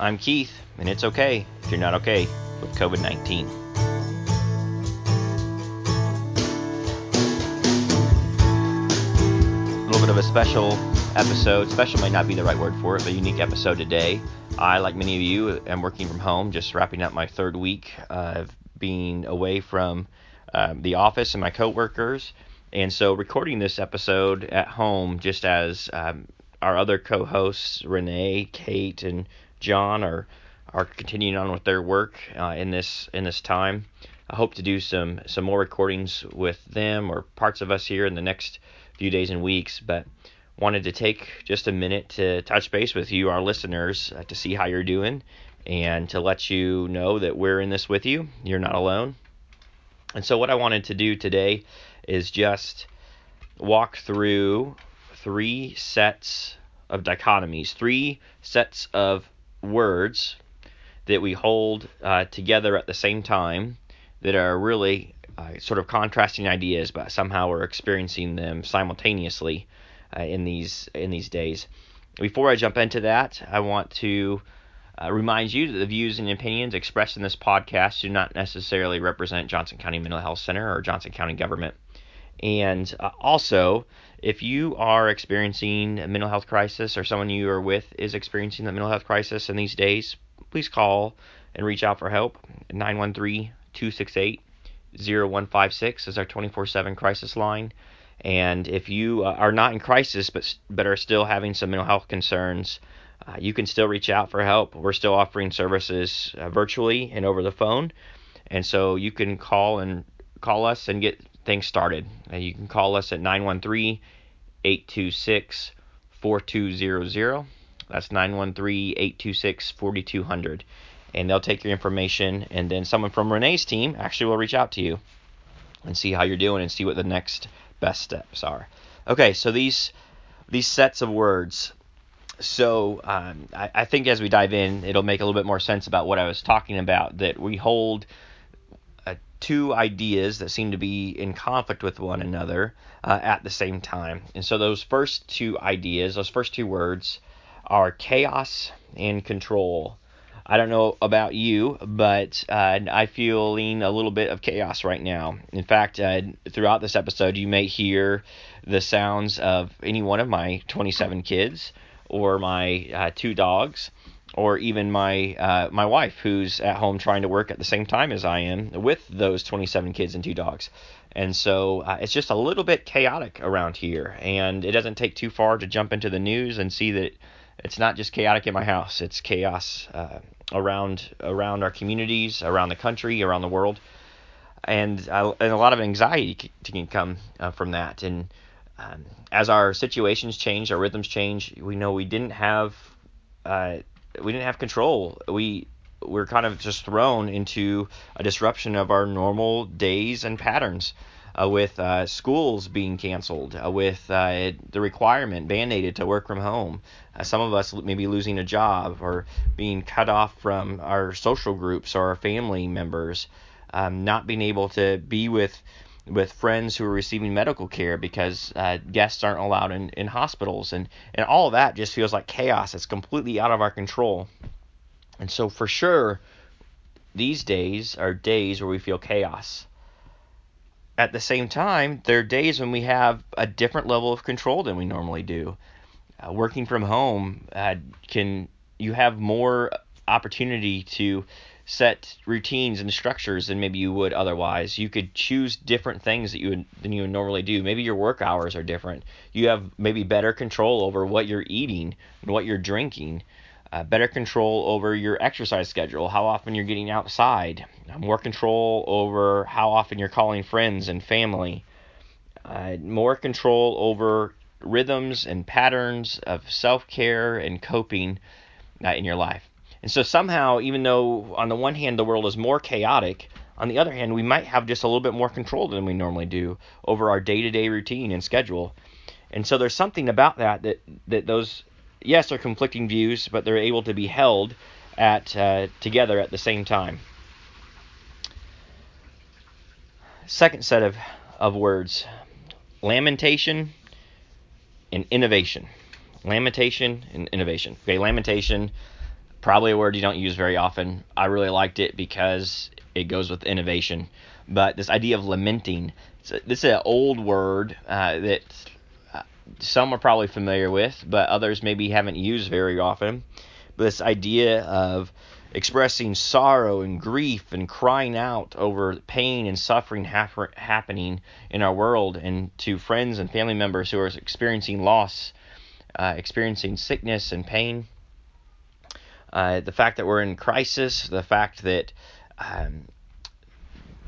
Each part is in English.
I'm Keith, and it's okay if you're not okay with COVID 19. A little bit of a special episode. Special might not be the right word for it, but unique episode today. I, like many of you, am working from home, just wrapping up my third week of being away from um, the office and my coworkers. And so, recording this episode at home, just as um, our other co-hosts, Renee, Kate, and John, are are continuing on with their work uh, in this in this time. I hope to do some some more recordings with them or parts of us here in the next few days and weeks. But wanted to take just a minute to touch base with you, our listeners, uh, to see how you're doing and to let you know that we're in this with you. You're not alone. And so, what I wanted to do today is just walk through three sets of dichotomies, three sets of words that we hold uh, together at the same time that are really uh, sort of contrasting ideas, but somehow we're experiencing them simultaneously uh, in these in these days. Before I jump into that, I want to uh, remind you that the views and opinions expressed in this podcast do not necessarily represent Johnson County Mental Health Center or Johnson County government. And uh, also, if you are experiencing a mental health crisis or someone you are with is experiencing a mental health crisis in these days, please call and reach out for help. 913 268 0156 is our 24 7 crisis line. And if you uh, are not in crisis but, but are still having some mental health concerns, uh, you can still reach out for help. We're still offering services uh, virtually and over the phone. And so you can call and call us and get things started. Uh, you can call us at 913 826 4200. That's 913 826 4200. And they'll take your information, and then someone from Renee's team actually will reach out to you and see how you're doing and see what the next best steps are. Okay, so these these sets of words. So um, I, I think as we dive in, it'll make a little bit more sense about what I was talking about. That we hold two ideas that seem to be in conflict with one another uh, at the same time. And so those first two ideas, those first two words, are chaos and control. I don't know about you, but uh, I feeling a little bit of chaos right now. In fact, uh, throughout this episode, you may hear the sounds of any one of my 27 kids or my uh, two dogs or even my uh, my wife who's at home trying to work at the same time as I am with those 27 kids and two dogs. And so uh, it's just a little bit chaotic around here, and it doesn't take too far to jump into the news and see that it's not just chaotic in my house; it's chaos uh, around around our communities, around the country, around the world, and uh, and a lot of anxiety can come uh, from that. And um, as our situations change, our rhythms change, we know we didn't have uh, we didn't have control. We we're kind of just thrown into a disruption of our normal days and patterns. Uh, with uh, schools being canceled, uh, with uh, the requirement mandated to work from home, uh, some of us maybe losing a job or being cut off from our social groups or our family members, um, not being able to be with with friends who are receiving medical care because uh, guests aren't allowed in, in hospitals. And, and all of that just feels like chaos. It's completely out of our control. And so for sure these days are days where we feel chaos. At the same time there are days when we have a different level of control than we normally do. Uh, working from home uh, can you have more opportunity to set routines and structures than maybe you would otherwise. You could choose different things that you would than you would normally do. Maybe your work hours are different. You have maybe better control over what you're eating and what you're drinking. Uh, better control over your exercise schedule, how often you're getting outside, more control over how often you're calling friends and family, uh, more control over rhythms and patterns of self care and coping uh, in your life. And so somehow, even though on the one hand the world is more chaotic, on the other hand we might have just a little bit more control than we normally do over our day-to-day routine and schedule. And so there's something about that that that those yes are conflicting views, but they're able to be held at uh, together at the same time. Second set of of words: lamentation and innovation. Lamentation and innovation. Okay, lamentation probably a word you don't use very often. I really liked it because it goes with innovation. But this idea of lamenting, this is an old word uh, that uh, some are probably familiar with, but others maybe haven't used very often. But this idea of expressing sorrow and grief and crying out over pain and suffering hap- happening in our world and to friends and family members who are experiencing loss, uh, experiencing sickness and pain. Uh, the fact that we're in crisis, the fact that um,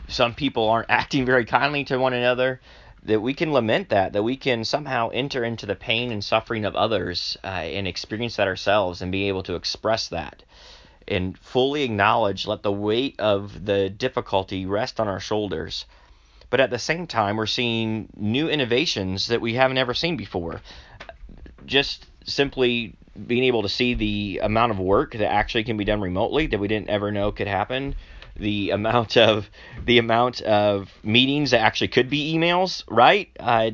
some people aren't acting very kindly to one another, that we can lament that, that we can somehow enter into the pain and suffering of others uh, and experience that ourselves and be able to express that and fully acknowledge, let the weight of the difficulty rest on our shoulders. But at the same time, we're seeing new innovations that we haven't ever seen before. Just simply being able to see the amount of work that actually can be done remotely that we didn't ever know could happen the amount of the amount of meetings that actually could be emails right uh,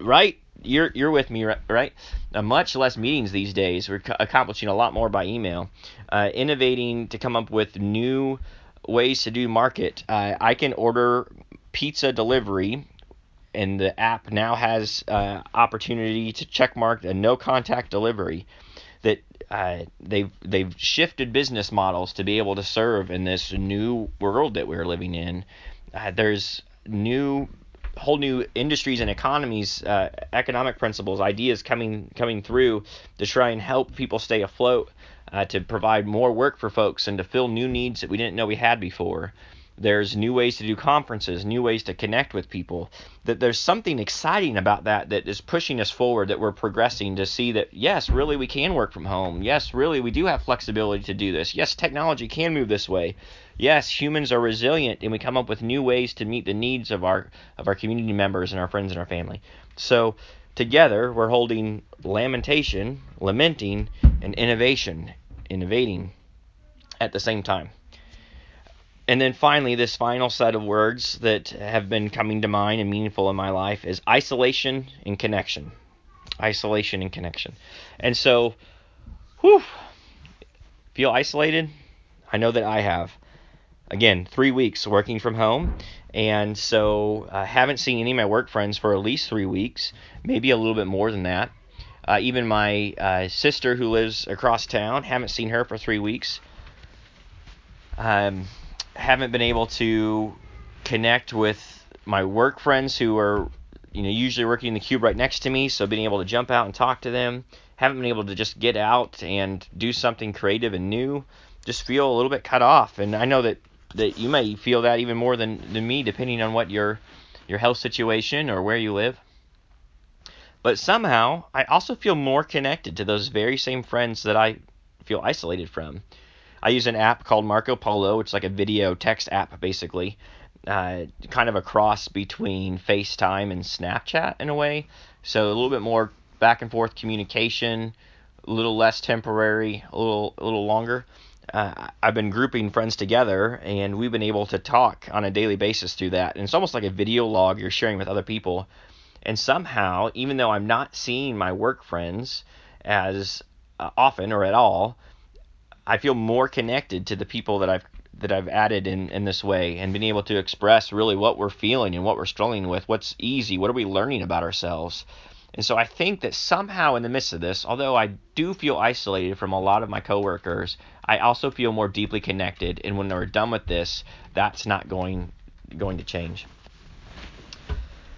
right you're you're with me, right? Uh, much less meetings these days. We're accomplishing a lot more by email, uh, innovating to come up with new ways to do market. Uh, I can order pizza delivery, and the app now has uh, opportunity to check mark a no contact delivery. That uh, they've they've shifted business models to be able to serve in this new world that we're living in. Uh, there's new whole new industries and economies, uh, economic principles, ideas coming coming through to try and help people stay afloat, uh, to provide more work for folks, and to fill new needs that we didn't know we had before. There's new ways to do conferences, new ways to connect with people. That there's something exciting about that that is pushing us forward. That we're progressing to see that yes, really we can work from home. Yes, really we do have flexibility to do this. Yes, technology can move this way yes, humans are resilient and we come up with new ways to meet the needs of our of our community members and our friends and our family. So together we're holding lamentation, lamenting, and innovation, innovating at the same time. And then finally, this final set of words that have been coming to mind and meaningful in my life is isolation and connection. Isolation and connection. And so, whew, feel isolated? I know that I have again, three weeks working from home. And so I haven't seen any of my work friends for at least three weeks, maybe a little bit more than that. Uh, even my uh, sister who lives across town, haven't seen her for three weeks. Um, haven't been able to connect with my work friends who are, you know, usually working in the cube right next to me. So being able to jump out and talk to them. Haven't been able to just get out and do something creative and new. Just feel a little bit cut off. And I know that that you may feel that even more than, than me, depending on what your your health situation or where you live. But somehow, I also feel more connected to those very same friends that I feel isolated from. I use an app called Marco Polo. It's like a video text app, basically, uh, kind of a cross between FaceTime and Snapchat in a way. So a little bit more back and forth communication, a little less temporary, a little a little longer uh, I've been grouping friends together, and we've been able to talk on a daily basis through that. And it's almost like a video log you're sharing with other people. And somehow, even though I'm not seeing my work friends as uh, often or at all, I feel more connected to the people that I've that I've added in, in this way and been able to express really what we're feeling and what we're struggling with, what's easy, what are we learning about ourselves. And so I think that somehow in the midst of this, although I do feel isolated from a lot of my coworkers, I also feel more deeply connected. And when we're done with this, that's not going going to change.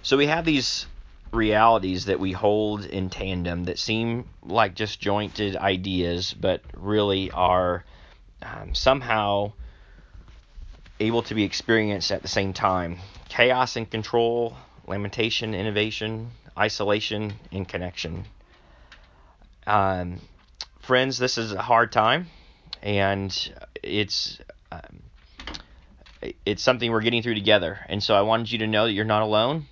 So we have these realities that we hold in tandem that seem like just jointed ideas, but really are um, somehow able to be experienced at the same time. Chaos and control, lamentation, innovation, isolation, and connection. Um, friends, this is a hard time, and it's um, it's something we're getting through together. And so I wanted you to know that you're not alone.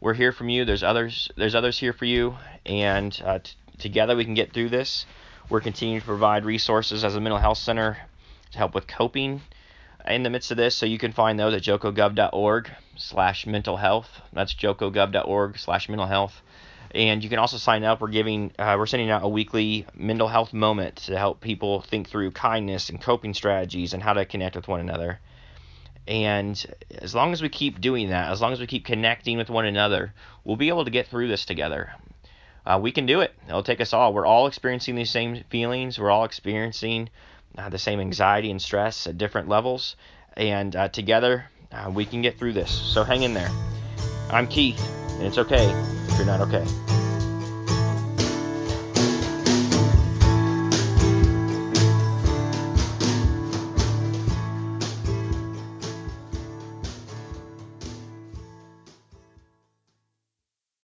We're here from you. There's others. There's others here for you, and uh, t- together we can get through this. We're continuing to provide resources as a mental health center to help with coping in the midst of this. So you can find those at jocogov.org slash mental health. That's jocogov.org slash mental health. And you can also sign up. We're giving, uh, we're sending out a weekly mental health moment to help people think through kindness and coping strategies and how to connect with one another. And as long as we keep doing that, as long as we keep connecting with one another, we'll be able to get through this together. Uh, we can do it. It'll take us all. We're all experiencing these same feelings. We're all experiencing uh, the same anxiety and stress at different levels. And uh, together, uh, we can get through this. So hang in there. I'm Keith, and it's okay if you're not okay.